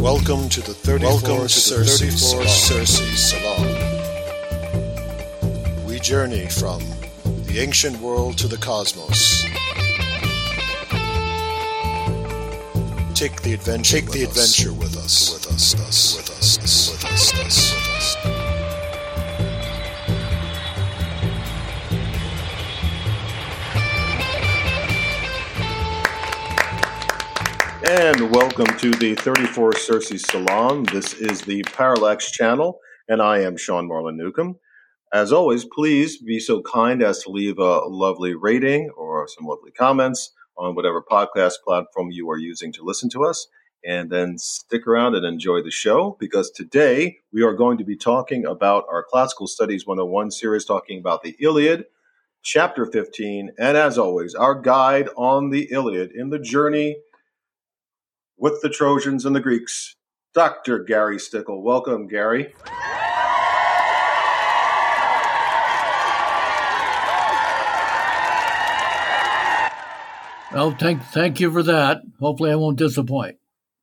Welcome to the 34 Welcome to Circe, 34 Circe Salon. We journey from the ancient world to the cosmos. Take the adventure. Take the adventure with us. With us. Us. With us. Us. With us. Us. With us. And welcome to the 34 Circe Salon. This is the Parallax channel, and I am Sean Marlin Newcomb. As always, please be so kind as to leave a lovely rating or some lovely comments on whatever podcast platform you are using to listen to us. And then stick around and enjoy the show because today we are going to be talking about our Classical Studies 101 series, talking about the Iliad, chapter 15. And as always, our guide on the Iliad in the journey with the Trojans and the Greeks, Dr. Gary Stickle. Welcome, Gary. Well, thank thank you for that. Hopefully, I won't disappoint.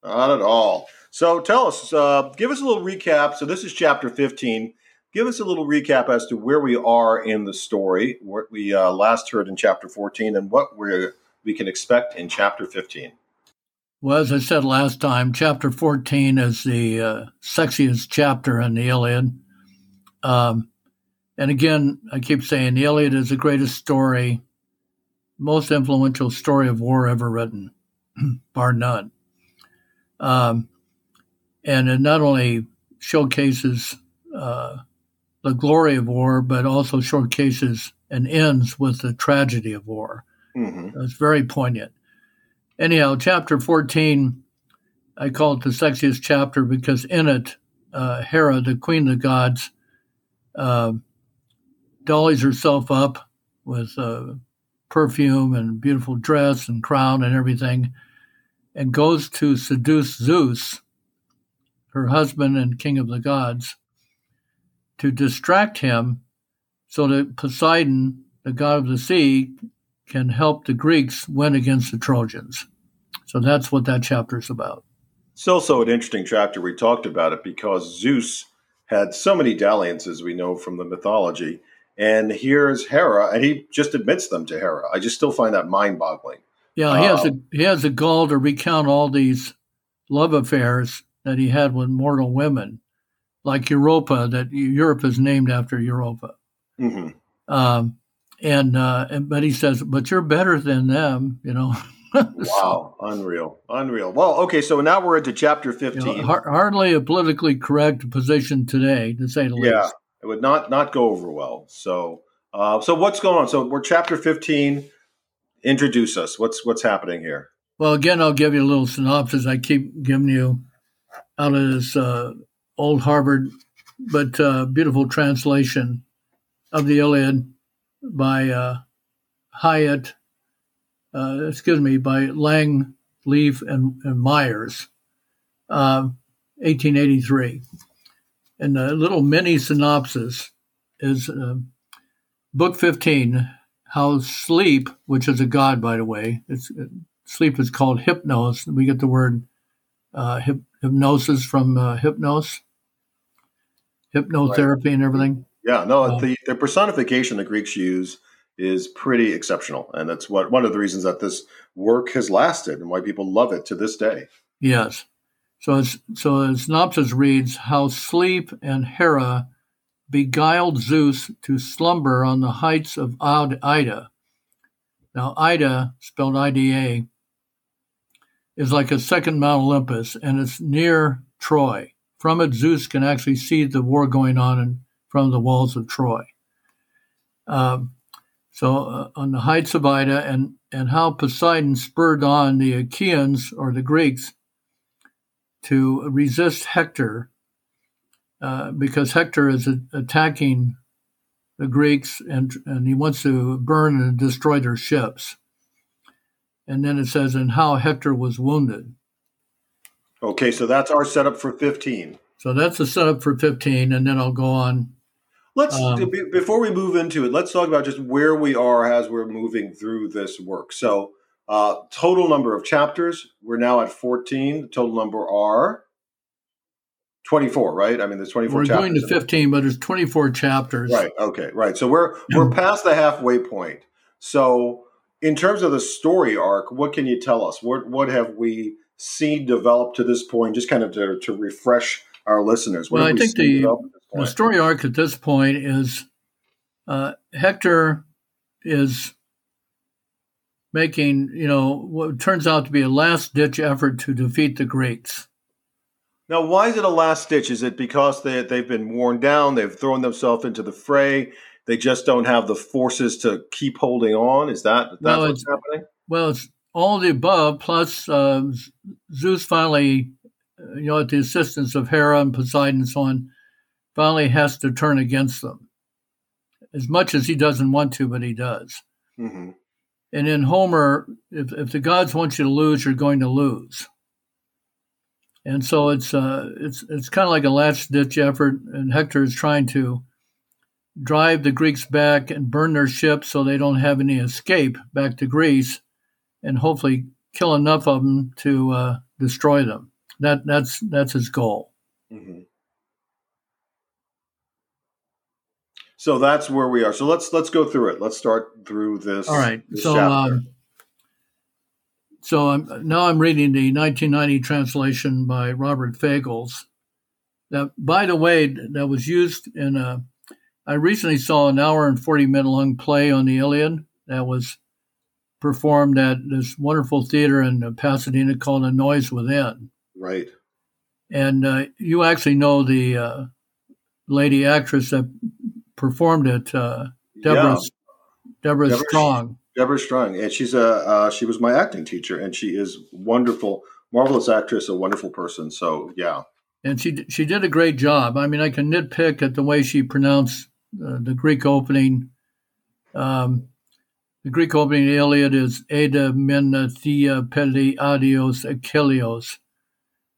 Not at all. So, tell us, uh, give us a little recap. So, this is chapter fifteen. Give us a little recap as to where we are in the story, what we uh, last heard in chapter fourteen, and what we we can expect in chapter fifteen. Well, as I said last time, chapter 14 is the uh, sexiest chapter in the Iliad. Um, and again, I keep saying the Iliad is the greatest story, most influential story of war ever written, bar none. Um, and it not only showcases uh, the glory of war, but also showcases and ends with the tragedy of war. Mm-hmm. It's very poignant anyhow, chapter 14, I call it the sexiest chapter because in it, uh, Hera, the queen of the gods, uh, dollies herself up with uh, perfume and beautiful dress and crown and everything, and goes to seduce Zeus, her husband and king of the gods, to distract him so that Poseidon, the god of the sea, can help the Greeks win against the Trojans. So that's what that chapter is about. It's also an interesting chapter. We talked about it because Zeus had so many dalliances we know from the mythology. And here's Hera, and he just admits them to Hera. I just still find that mind boggling. Yeah, he has, a, um, he has a gall to recount all these love affairs that he had with mortal women, like Europa, that Europe is named after Europa. Mm-hmm. Um, and, uh, and but he says, but you're better than them, you know. Wow, unreal, unreal. Well, okay, so now we're into chapter fifteen. You know, hardly a politically correct position today, to say the yeah, least. Yeah, it would not not go over well. So, uh, so what's going on? So we're chapter fifteen. Introduce us. What's what's happening here? Well, again, I'll give you a little synopsis. I keep giving you out of this uh, old Harvard, but uh, beautiful translation of the Iliad by uh, Hyatt, uh, excuse me, by Lang, Leaf, and, and Myers, uh, 1883. And the little mini synopsis is uh, Book 15, How Sleep, which is a god, by the way, it's, sleep is called hypnos. We get the word uh, hip, hypnosis from uh, hypnos, hypnotherapy, right. and everything. Yeah, no, um, the, the personification the Greeks use is pretty exceptional, and that's what one of the reasons that this work has lasted and why people love it to this day. Yes. So, it's, so the synopsis reads: How sleep and Hera beguiled Zeus to slumber on the heights of Ida. Now, Ida, spelled I-D-A, is like a second Mount Olympus, and it's near Troy. From it, Zeus can actually see the war going on in from the walls of Troy. Um, so uh, on the heights of Ida, and and how Poseidon spurred on the Achaeans or the Greeks to resist Hector, uh, because Hector is a- attacking the Greeks and and he wants to burn and destroy their ships. And then it says, and how Hector was wounded. Okay, so that's our setup for 15. So that's the setup for 15, and then I'll go on Let's um, before we move into it, let's talk about just where we are as we're moving through this work. So, uh, total number of chapters, we're now at 14. The total number are 24, right? I mean, there's 24 We're chapters. going to 15, but there's 24 chapters. Right. Okay. Right. So we're we're past the halfway point. So in terms of the story arc, what can you tell us? What what have we seen develop to this point? Just kind of to, to refresh our listeners. What Well, I think the- this The story arc at this point is uh, Hector is making, you know, what turns out to be a last ditch effort to defeat the Greeks. Now, why is it a last ditch? Is it because they they've been worn down? They've thrown themselves into the fray. They just don't have the forces to keep holding on. Is that that's No, what's happening? Well, it's all the above, plus uh, Zeus finally, uh, you know, at the assistance of Hera and Poseidon and so on, finally has to turn against them. As much as he doesn't want to, but he does. hmm And in Homer, if, if the gods want you to lose, you're going to lose. And so it's uh, it's it's kind of like a last ditch effort, and Hector is trying to drive the Greeks back and burn their ships so they don't have any escape back to Greece, and hopefully kill enough of them to uh, destroy them. That that's that's his goal. hmm So that's where we are. So let's let's go through it. Let's start through this. All right. this So um, so I'm now I'm reading the 1990 translation by Robert Fagels. That, by the way, that was used in a. I recently saw an hour and 40 minute long play on the Iliad that was performed at this wonderful theater in Pasadena called The Noise Within. right. And uh, you actually know the uh, lady actress that performed it, uh, Deborah, Yeah. Deborah, Deborah Strang. Deborah Strang, and she's a uh, she was my acting teacher, and she is wonderful, marvelous actress, a wonderful person. So yeah, and she she did a great job. I mean, I can nitpick at the way she pronounced uh, the Greek opening. Um, the Greek opening Iliad is Ada Mena Thea Peli Adios Achilleos,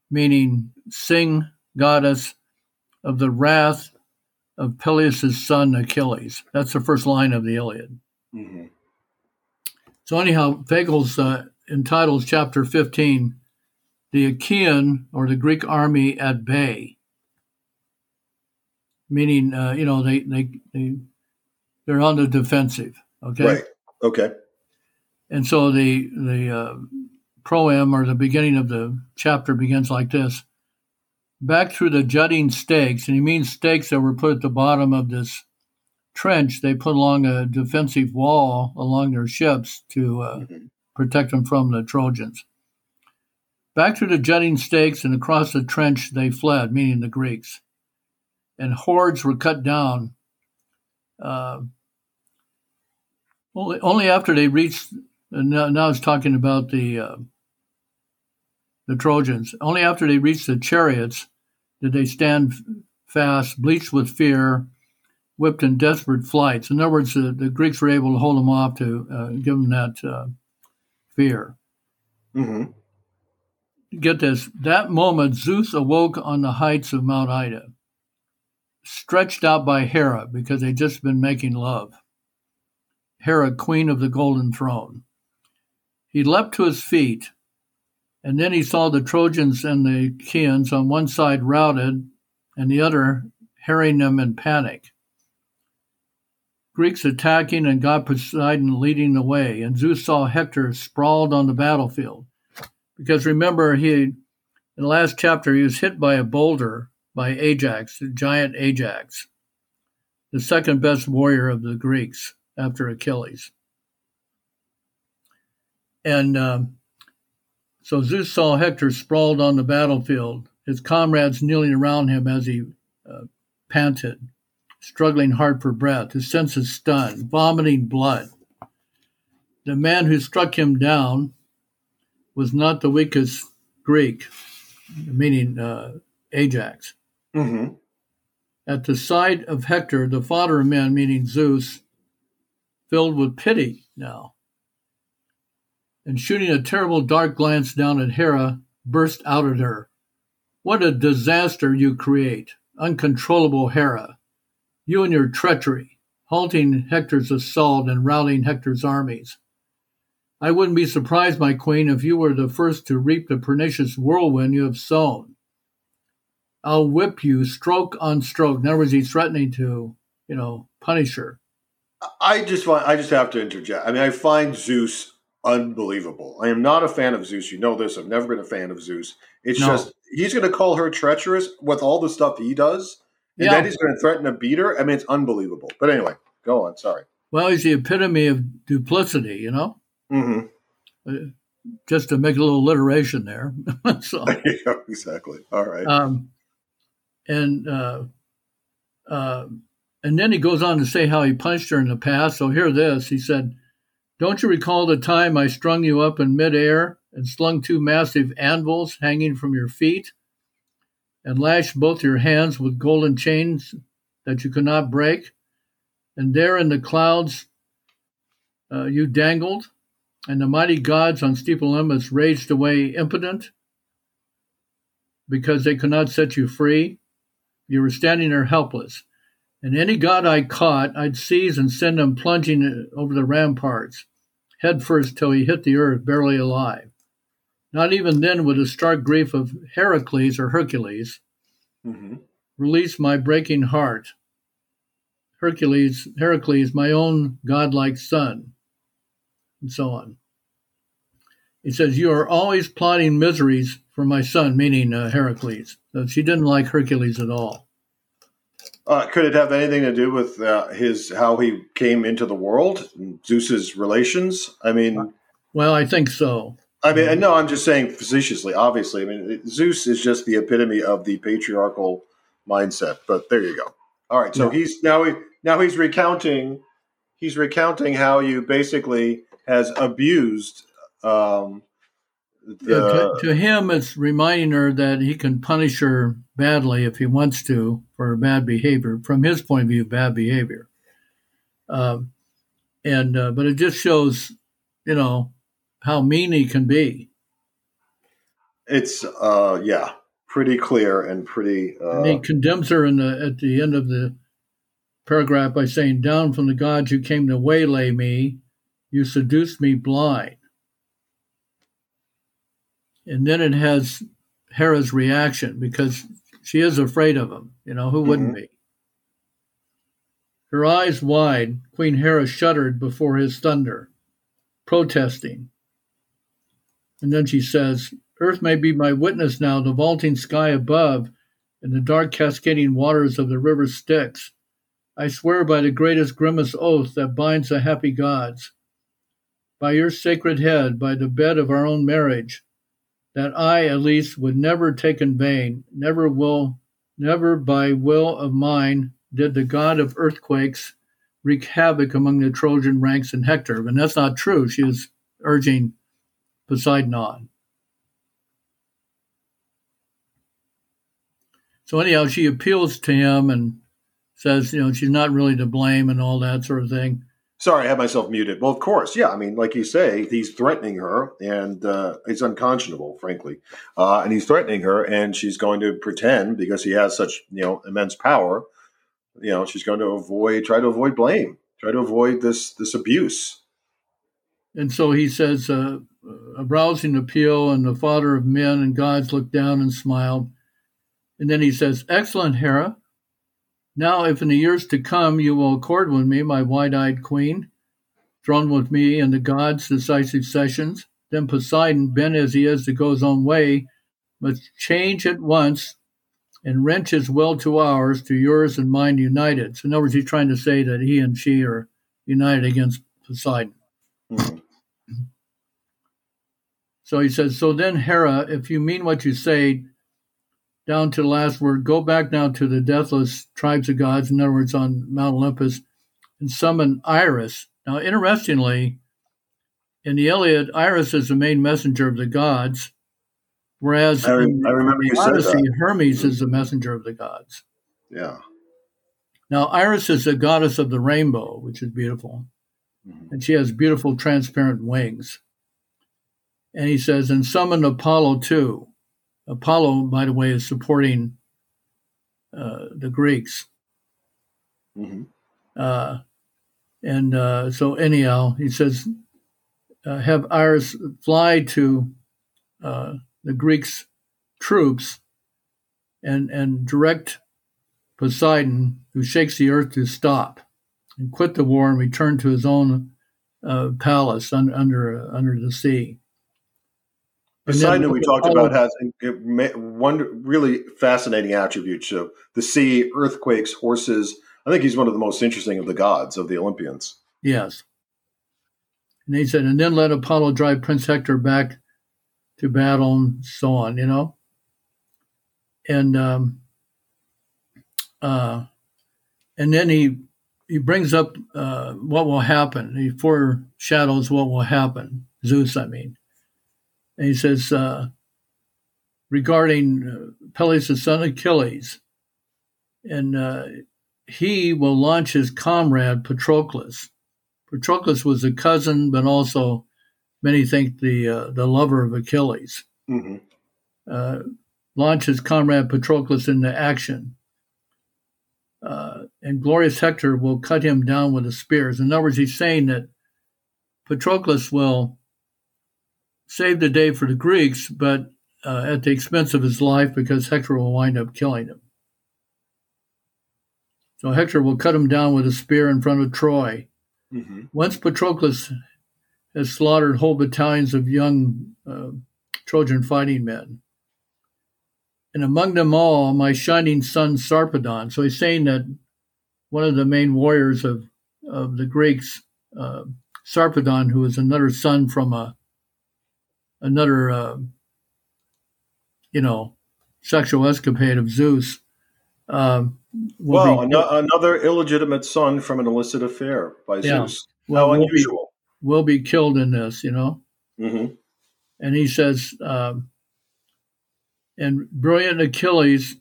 meaning sing goddess of the wrath of Peleus' son Achilles. That's the first line of the Iliad. hmm So anyhow, Fagels uh, entitles chapter 15, The Achaean or the Greek army at bay. Meaning, uh, you know, they, they, they, they're on the defensive. Okay. right, okay, And so the, the uh, proem or the beginning of the chapter begins like this. Back through the jutting stakes, and he means stakes that were put at the bottom of this trench they put along a defensive wall along their ships to uh, Mhm. protect them from the Trojans. Back through the jutting stakes and across the trench they fled, meaning the Greeks. And hordes were cut down. Uh, only, only after they reached, now, now it's talking about the uh, the Trojans. Only after they reached the chariots did they stand fast, bleached with fear, whipped in desperate flights. In other words, the, the Greeks were able to hold them off to uh, give them that uh, fear. hmm Get this. That moment, Zeus awoke on the heights of Mount Ida, stretched out by Hera because they'd just been making love. Hera, queen of the golden throne. He leapt to his feet, and then he saw the Trojans and the Achaeans on one side routed, and the other harrying them in panic. Greeks attacking and God Poseidon leading the way, and Zeus saw Hector sprawled on the battlefield. Because remember, he in the last chapter he was hit by a boulder by Ajax, the giant Ajax, the second best warrior of the Greeks after Achilles. And um, so Zeus saw Hector sprawled on the battlefield, his comrades kneeling around him as he uh, panted, struggling hard for breath, his senses stunned, vomiting blood. The man who struck him down was not the weakest Greek, meaning uh, Ajax. hmm At the sight of Hector, the father of men, meaning Zeus, filled with pity now, and shooting a terrible dark glance down at Hera, burst out at her. What a disaster you create, uncontrollable Hera! You and your treachery, halting Hector's assault and routing Hector's armies. I wouldn't be surprised, my queen, if you were the first to reap the pernicious whirlwind you have sown. I'll whip you stroke on stroke. In other words, he's threatening to, you know, punish her. I just want, I just have to interject. I mean, I find Zeus unbelievable. I am not a fan of Zeus. You know this. I've never been a fan of Zeus. It's No. just he's going to call her treacherous with all the stuff he does, and Yeah. then he's going to threaten to beat her. I mean, it's unbelievable. But anyway, go on. Sorry. Well, he's the epitome of duplicity, you know, Mm-hmm. just to make a little alliteration there. so, yeah, exactly. All right. um, and uh, uh, and then he goes on to say how he punched her in the past. So hear this. He said, "Don't you recall the time I strung you up in midair and slung two massive anvils hanging from your feet, and lashed both your hands with golden chains that you could not break? And there in the clouds uh, you dangled, and the mighty gods on steeple Olympus raged away impotent." because they could not set you free. You were standing there helpless. And any god I caught, I'd seize and send him plunging over the ramparts, head first till he hit the earth, barely alive. Not even then would the stark grief of Heracles or Hercules hmm release my breaking heart. Hercules, Heracles, my own godlike son, and so on. He says, You are always plotting miseries for my son, meaning uh, Heracles. So she didn't like Hercules at all. Uh, could it have anything to do with uh, his how he came into the world, Zeus's relations? I mean, Well, I think so. I mean, no, I'm just saying facetiously. Obviously, I mean, Zeus is just the epitome of the patriarchal mindset. But there you go. All right, so Yeah. he's now he now he's recounting he's recounting how you basically has abused um, Yeah, the to, to him, it's reminding her that he can punish her badly if he wants to for her bad behavior. From his point of view, bad behavior. Um, and uh, but it just shows, you know, how mean he can be. it's uh yeah pretty clear and pretty uh, And he condemns her in the at the end of the paragraph by saying, "Down from the gods you came to waylay me, you seduced me blind." And then it has Hera's reaction because she is afraid of him. You know, who wouldn't mm-hmm. be? Her eyes wide, Queen Hera shuddered before his thunder, protesting. And then she says, Earth may be my witness now, the vaulting sky above, and the dark cascading waters of the river Styx. I swear by the greatest grimace oath that binds the happy gods, by your sacred head, by the bed of our own marriage, that I at least would never take in vain, never will, never by will of mine did the god of earthquakes wreak havoc among the Trojan ranks and Hector. And that's not true. She was urging Poseidon on. So anyhow, she appeals to him and says, you know, she's not really to blame and all that sort of thing. Sorry, I had myself muted. Well, of course, yeah. I mean, like you say, he's threatening her, and uh, it's unconscionable, frankly. Uh, and he's threatening her, and she's going to pretend because he has such you know immense power. You know, she's going to avoid, try to avoid blame, try to avoid this this abuse. And so he says, uh, a rousing appeal, and the father of men and gods looked down and smiled. And then he says, Excellent, Hera. Now, if in the years to come you will accord with me, my wide eyed queen, thrown with me in the gods' decisive sessions, then Poseidon, bent as he is to go his own way, must change at once and wrench his will to ours, to yours and mine united. So, in other words, he's trying to say that he and she are united against Poseidon. Mhm. So he says, So then, Hera, if you mean what you say, down to the last word, go back now to the deathless tribes of gods, in other words, on Mount Olympus, and summon Iris. Now, interestingly, in the Iliad, Iris is the main messenger of the gods, whereas I, re- I remember you the said Odyssey, that. Hermes is the messenger of the gods. Yeah. Now, Iris is the goddess of the rainbow, which is beautiful. Mhm. and she has beautiful transparent wings. And he says, and summon Apollo too. Apollo, by the way, is supporting uh, the Greeks. Mhm. Uh, and uh, so, anyhow, he says, uh, have Iris fly to uh, the Greeks' troops and, and direct Poseidon, who shakes the earth to stop and quit the war and return to his own uh, palace un, under under the sea. Poseidon, we talked about, has one really fascinating attribute. So the sea, earthquakes, horses. I think he's one of the most interesting of the gods of the Olympians. Yes. And he said, and then let Apollo drive Prince Hector back to battle and so on, you know? And um, uh, and then he he brings up uh, what will happen. He foreshadows what will happen. Zeus, I mean. And he says uh, regarding uh, Peleus, son Achilles, and uh, he will launch his comrade Patroclus. Patroclus was a cousin, but also many think the uh, the lover of Achilles. Mm-hmm. Uh, launch his comrade Patroclus into action uh, and glorious Hector will cut him down with the spears. In other words, he's saying that Patroclus will save the day for the Greeks, but uh, at the expense of his life because Hector will wind up killing him. So Hector will cut him down with a spear in front of Troy. Mm-hmm. Once Patroclus has slaughtered whole battalions of young uh, Trojan fighting men, and among them all my shining son Sarpedon. So he's saying that one of the main warriors of, of the Greeks, uh, Sarpedon, who is another son from a another uh, you know sexual escapade of Zeus. Uh, well, an- another illegitimate son from an illicit affair by yeah. Zeus. Well, How unusual. Will be, will be killed in this, you know. Mm-hmm. And he says, um, and brilliant Achilles,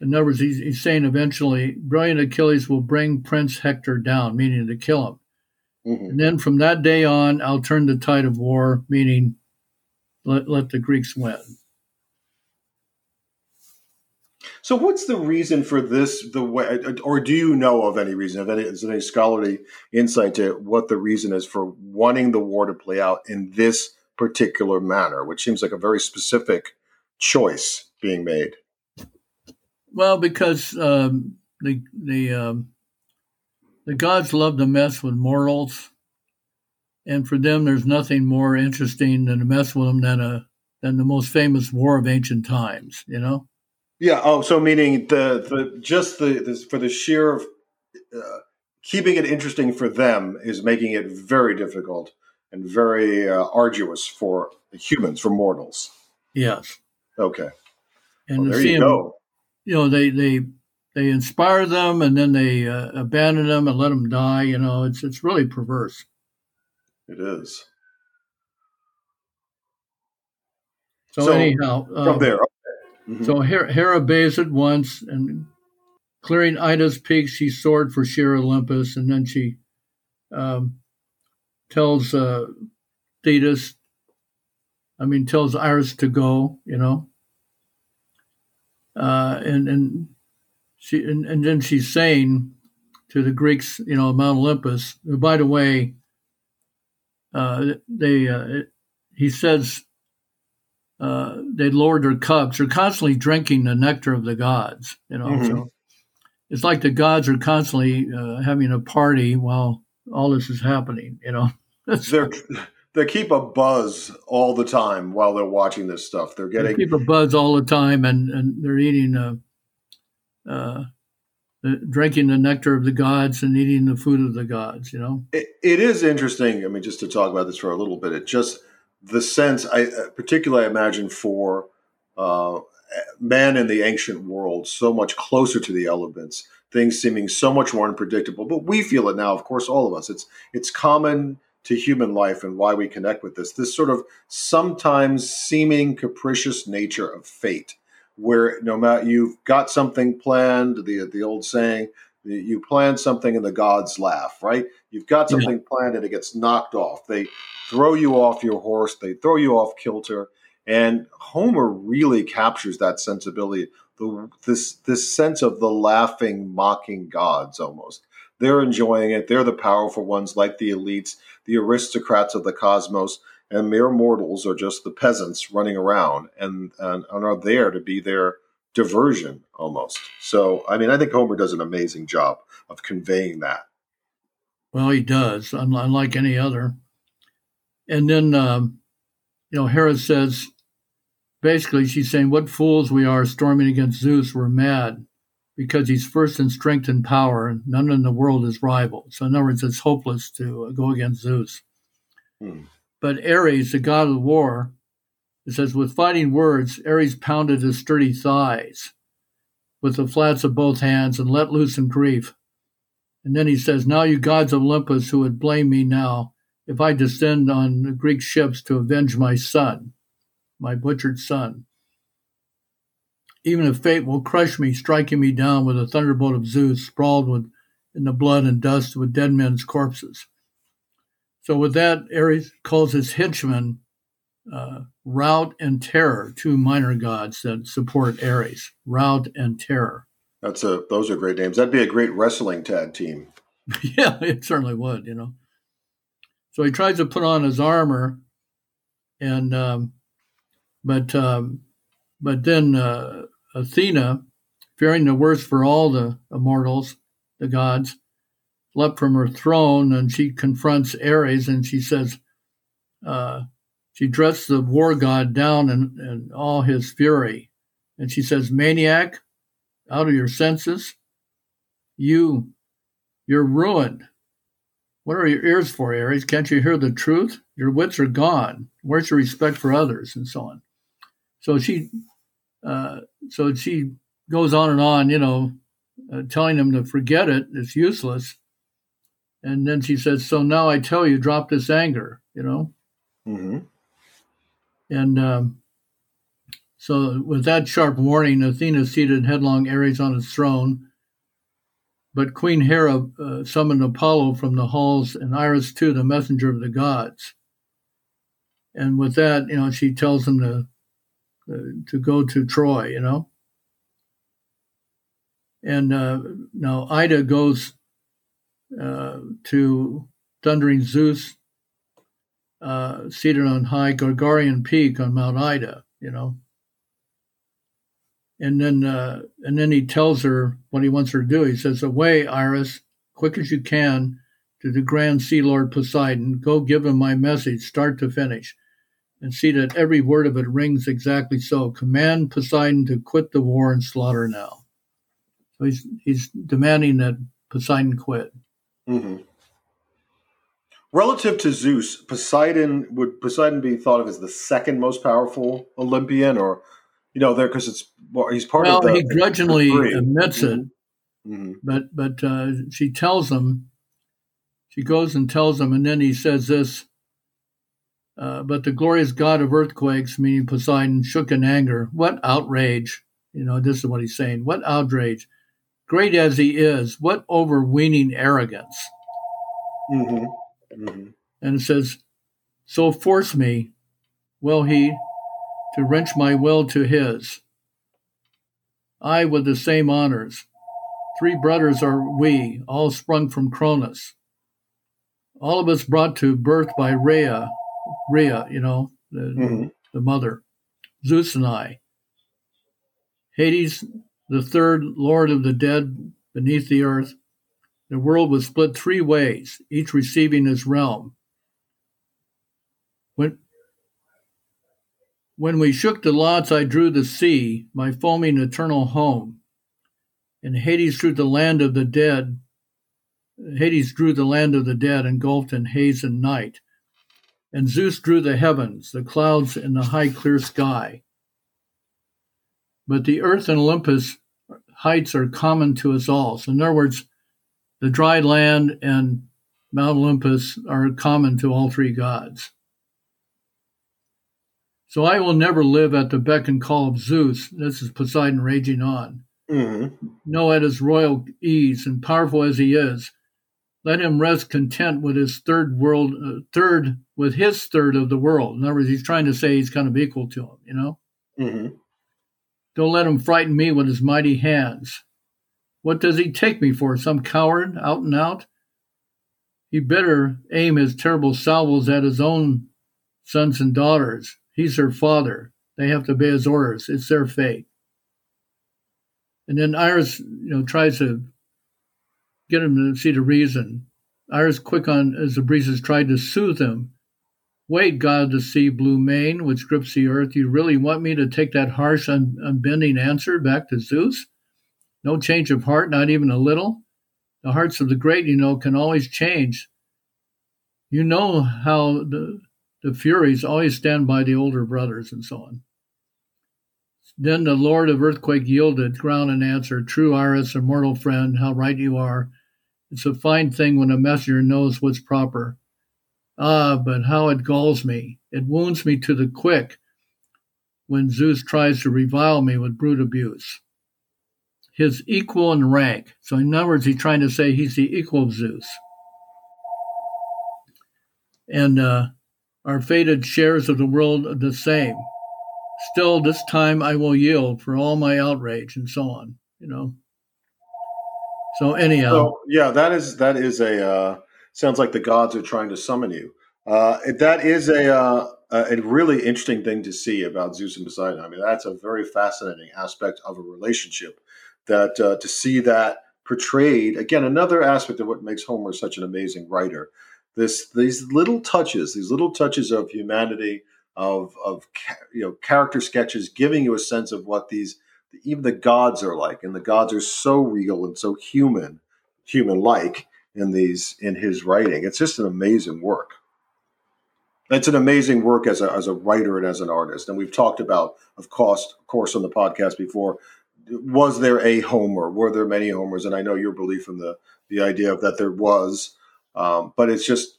in other words, he's, he's saying eventually, brilliant Achilles will bring Prince Hector down, meaning to kill him. Mm-hmm. And then from that day on, I'll turn the tide of war, meaning let, let the Greeks win. So, what's the reason for this? The way, or do you know of any reason? Of any, is there any scholarly insight to what the reason is for wanting the war to play out in this particular manner, which seems like a very specific choice being made? Well, because um, the the um, the gods love to mess with mortals, and for them, there's nothing more interesting than to mess with them than a than the most famous war of ancient times. You know. Yeah. Oh, so meaning the the just the, the for the sheer of uh, keeping it interesting for them is making it very difficult and very uh, arduous for humans, for mortals. Yes. Okay. And well, there you them, go. You know, they they they inspire them and then they uh, abandon them and let them die. You know, it's it's really perverse. It is. So, so anyhow, from um, there. Okay. Mm-hmm. So Hera bathed once, and clearing Ida's peak, she soared for sheer Olympus, and then she um, tells uh, Thetis I mean, tells Iris to go, you know. Uh, and and she and, and then she's saying to the Greeks, you know, Mount Olympus. By the way, uh, they uh, he says uh, they lowered their cups. They're constantly drinking the nectar of the gods. You know, mm-hmm. so it's like the gods are constantly uh, having a party while all this is happening. You know, they're they keep a buzz all the time while they're watching this stuff. They're getting they keep a buzz all the time, and and they're eating uh, uh, drinking the nectar of the gods and eating the food of the gods. You know, it, it is interesting. I mean, just to talk about this for a little bit, it just the sense I uh, particularly I imagine for uh, man in the ancient world, so much closer to the elements, things seeming so much more unpredictable. But we feel it now, of course, all of us. It's it's common to human life and why we connect with this this sort of sometimes seeming capricious nature of fate where no matter you've got something planned the the old saying you plan something and the gods laugh right? You've got something yeah. planned and it gets knocked off. They throw you off your horse they throw you off kilter and homer really captures that sensibility the this this sense of the laughing mocking gods almost they're enjoying it. They're the powerful ones, like the elites, the aristocrats of the cosmos, and mere mortals are just the peasants running around and, and, and are there to be their diversion almost. So, I mean, I think Homer does an amazing job of conveying that. Well, he does, unlike any other. And then, um, you know, Hera says, basically, she's saying, What fools we are storming against Zeus. We're mad because he's first in strength and power, and none in the world is rival. So, in other words, it's hopeless to go against Zeus. Hmm. But Ares, the god of war, it says, with fighting words, Ares pounded his sturdy thighs with the flats of both hands and let loose in grief. And then he says, Now, you gods of Olympus who would blame me now if I descend on the Greek ships to avenge my son, my butchered son. Even if fate will crush me, striking me down with a thunderbolt of Zeus, sprawled with, in the blood and dust with dead men's corpses. So, with that, Ares calls his henchmen uh, Rout and Terror, two minor gods that support Ares. Rout and Terror. That's a those are great names. That'd be a great wrestling tag team. yeah, it certainly would. You know. So he tries to put on his armor, and um, but um, but then uh, Athena, fearing the worst for all the immortals, the gods, leapt from her throne and she confronts Ares and she says, uh, she dressed the war god down in, in all his fury. And she says, Maniac, out of your senses, you, you're ruined. What are your ears for, Ares? Can't you hear the truth? Your wits are gone. Where's your respect for others, and so on? So she, uh, so she goes on and on, you know, uh, telling him to forget it. It's useless. And then she says, "So now I tell you, drop this anger." You know. Mm-hmm. And um, so, with that sharp warning, Athena seated headlong Ares on his throne but Queen Hera uh, summoned Apollo from the halls and Iris too, the messenger of the gods. And with that, you know, she tells him to to go to Troy, you know. And uh, now Ida goes uh, to thundering Zeus, uh, seated on high Gargarian peak on Mount Ida, you know and then uh, and then he tells her what he wants her to do. He says, "Away, Iris, quick as you can, to the Grand Sea Lord Poseidon. Go give him my message, start to finish, and see that every word of it rings exactly so. Command Poseidon to quit the war and slaughter now." So he's he's demanding that Poseidon quit. Mm-hmm. Relative to Zeus, Poseidon would Poseidon be thought of as the second most powerful Olympian, or you know, there because it's well, he's part well, of the. he grudgingly the admits it, mm-hmm. mm-hmm. but but uh, she tells him. She goes and tells him, and then he says this. Uh, but the glorious god of earthquakes, meaning Poseidon, shook in anger. What outrage! You know, this is what he's saying. What outrage! Great as he is, what overweening arrogance! Mm-hmm. Mm-hmm. And it says, "So force me." Will he to wrench my will to his. I with the same honors. Three brothers are we, all sprung from Cronus. All of us brought to birth by Rhea, Rhea, you know, the, mm-hmm. the mother, Zeus and I. Hades, the third lord of the dead beneath the earth. The world was split three ways, each receiving his realm. When, when we shook the lots, I drew the sea, my foaming eternal home. And Hades drew the land of the dead. Hades drew the land of the dead, engulfed in haze and night. And Zeus drew the heavens, the clouds and the high clear sky. But the earth and Olympus heights are common to us all. So, in other words, the dry land and Mount Olympus are common to all three gods. So I will never live at the beck and call of Zeus. This is Poseidon raging on. Mm-hmm. No, at his royal ease and powerful as he is, let him rest content with his third world, uh, third with his third of the world. In other words, he's trying to say he's kind of equal to him. You know. Mm-hmm. Don't let him frighten me with his mighty hands. What does he take me for? Some coward, out and out? He better aim his terrible salvos at his own sons and daughters He's their father. They have to obey his orders. It's their fate. And then Iris, you know, tries to get him to see the reason. Iris, quick on as the breezes tried to soothe him. Wait, God, of the sea blue mane which grips the earth. You really want me to take that harsh, un- unbending answer back to Zeus? No change of heart, not even a little? The hearts of the great, you know, can always change. You know how the, the Furies always stand by the older brothers and so on. Then the Lord of Earthquake yielded ground and answered, True Iris, immortal friend, how right you are. It's a fine thing when a messenger knows what's proper. Ah, but how it galls me. It wounds me to the quick when Zeus tries to revile me with brute abuse. His equal in rank. So, in other words, he's trying to say he's the equal of Zeus. And uh, our fated shares of the world are the same. Still, this time I will yield for all my outrage and so on, you know. So, anyhow. So, yeah, that is, that is a, uh, sounds like the gods are trying to summon you. Uh, that is a, uh, a really interesting thing to see about Zeus and Poseidon. I mean, that's a very fascinating aspect of a relationship. That uh, to see that portrayed again, another aspect of what makes Homer such an amazing writer. This these little touches, these little touches of humanity, of of you know character sketches, giving you a sense of what these even the gods are like, and the gods are so real and so human, human like in these in his writing. It's just an amazing work. It's an amazing work as a, as a writer and as an artist. And we've talked about, of course, of course, on the podcast before. Was there a Homer? Were there many Homers? And I know your belief in the the idea of that there was, um, but it's just,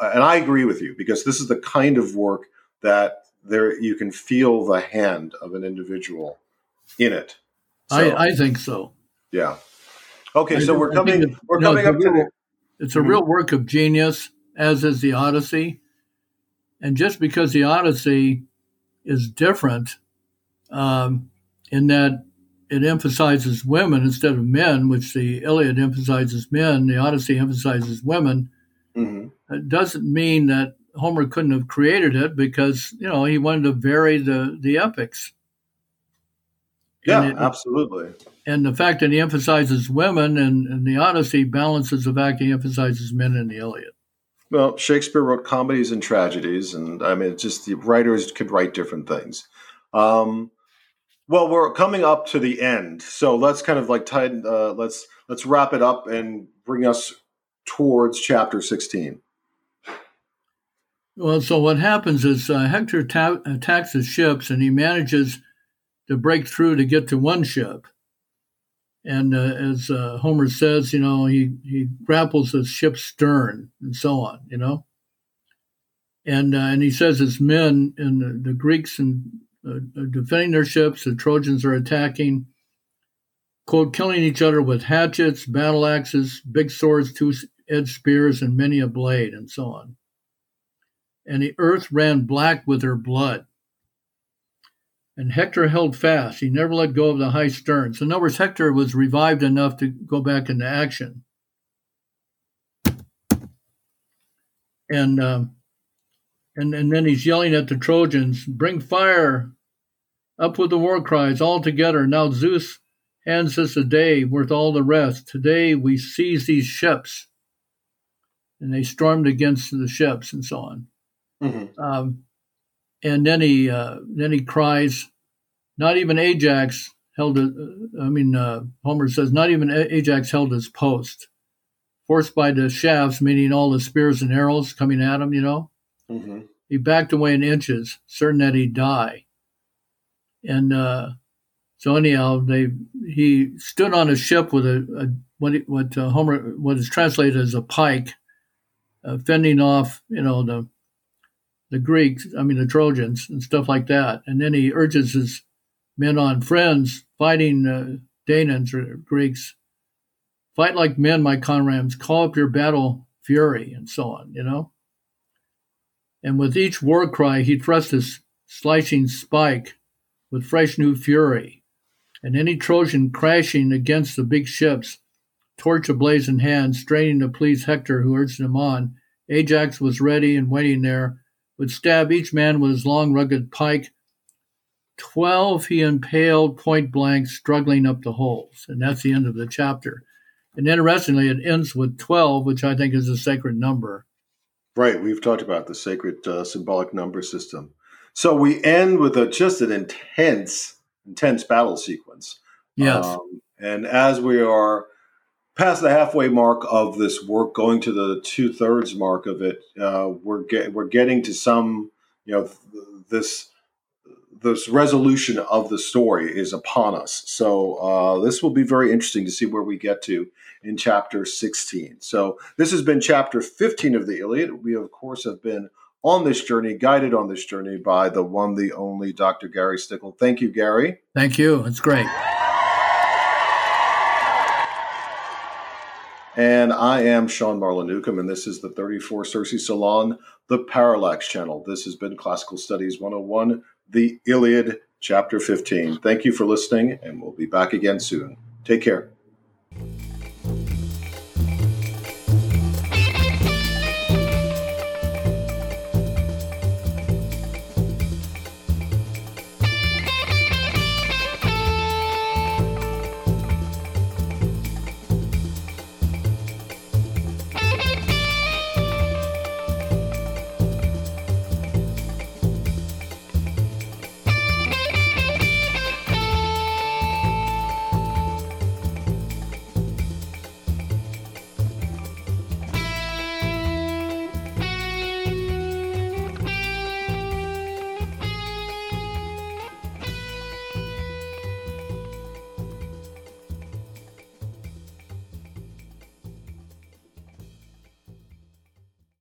and I agree with you because this is the kind of work that there you can feel the hand of an individual in it. So, I, I think so. Yeah. Okay, so we're coming. We're no, coming up real, to. The, it's a real work of genius, as is the Odyssey, and just because the Odyssey is different, um, in that it emphasizes women instead of men, which the Iliad emphasizes men, the Odyssey emphasizes women. Mm-hmm. It doesn't mean that Homer couldn't have created it because you know he wanted to vary the the epics. Yeah, it, absolutely. And the fact that he emphasizes women and, and the Odyssey balances the fact he emphasizes men in the Iliad. Well, Shakespeare wrote comedies and tragedies, and I mean, it's just the writers could write different things. Um, well, we're coming up to the end, so let's kind of like tie. Uh, let's let's wrap it up and bring us towards chapter sixteen. Well, so what happens is uh, Hector ta- attacks his ships, and he manages to break through to get to one ship. And uh, as uh, Homer says, you know, he, he grapples the ship's stern and so on, you know. And, uh, and he says his men and the, the Greeks and uh, are defending their ships, the Trojans are attacking, quote, killing each other with hatchets, battle axes, big swords, two-edged spears, and many a blade, and so on. And the earth ran black with their blood and Hector held fast. He never let go of the high stern. So, in other words, Hector was revived enough to go back into action. And um, and and then he's yelling at the Trojans, "Bring fire! Up with the war cries all together! Now Zeus hands us a day worth all the rest. Today we seize these ships." And they stormed against the ships and so on. Mm-hmm. Um, and then he uh, then he cries, "Not even Ajax held it." I mean, uh, Homer says, "Not even Ajax held his post." Forced by the shafts, meaning all the spears and arrows coming at him, you know, mm-hmm. he backed away in inches, certain that he'd die. And uh, so, anyhow, they he stood on a ship with a, a what what uh, Homer what is translated as a pike, uh, fending off, you know, the the Greeks, I mean the Trojans and stuff like that. And then he urges his men on, friends fighting uh, or Greeks, fight like men, my comrades, call up your battle fury, and so on, you know. And with each war cry, he thrust his slicing spike with fresh new fury. And any Trojan crashing against the big ships, torch ablaze in hand, straining to please Hector, who urged him on. Ajax was ready and waiting there would stab each man with his long, rugged pike, 12 he impaled point blank, struggling up the holes. And that's the end of the chapter. And interestingly, it ends with 12, which I think is a sacred number. Right. We've talked about the sacred uh, symbolic number system. So we end with a, just an intense, intense battle sequence. Yes. Um, and as we are past the halfway mark of this work, going to the two thirds mark of it, uh, we're get, we're getting to some, you know, th- this this resolution of the story is upon us. So uh, this will be very interesting to see where we get to in chapter 16. So this has been chapter 15 of the Iliad. We of course have been on this journey, guided on this journey by the one, the only Dr. Gary Stickle. Thank you, Gary. Thank you. It's great. And I am Sean Marlin Newcomb, and this is the 34 Circe Salon, the Parallax Channel. This has been Classical Studies 101, the Iliad, Chapter 15. Thank you for listening, and we'll be back again soon. Take care.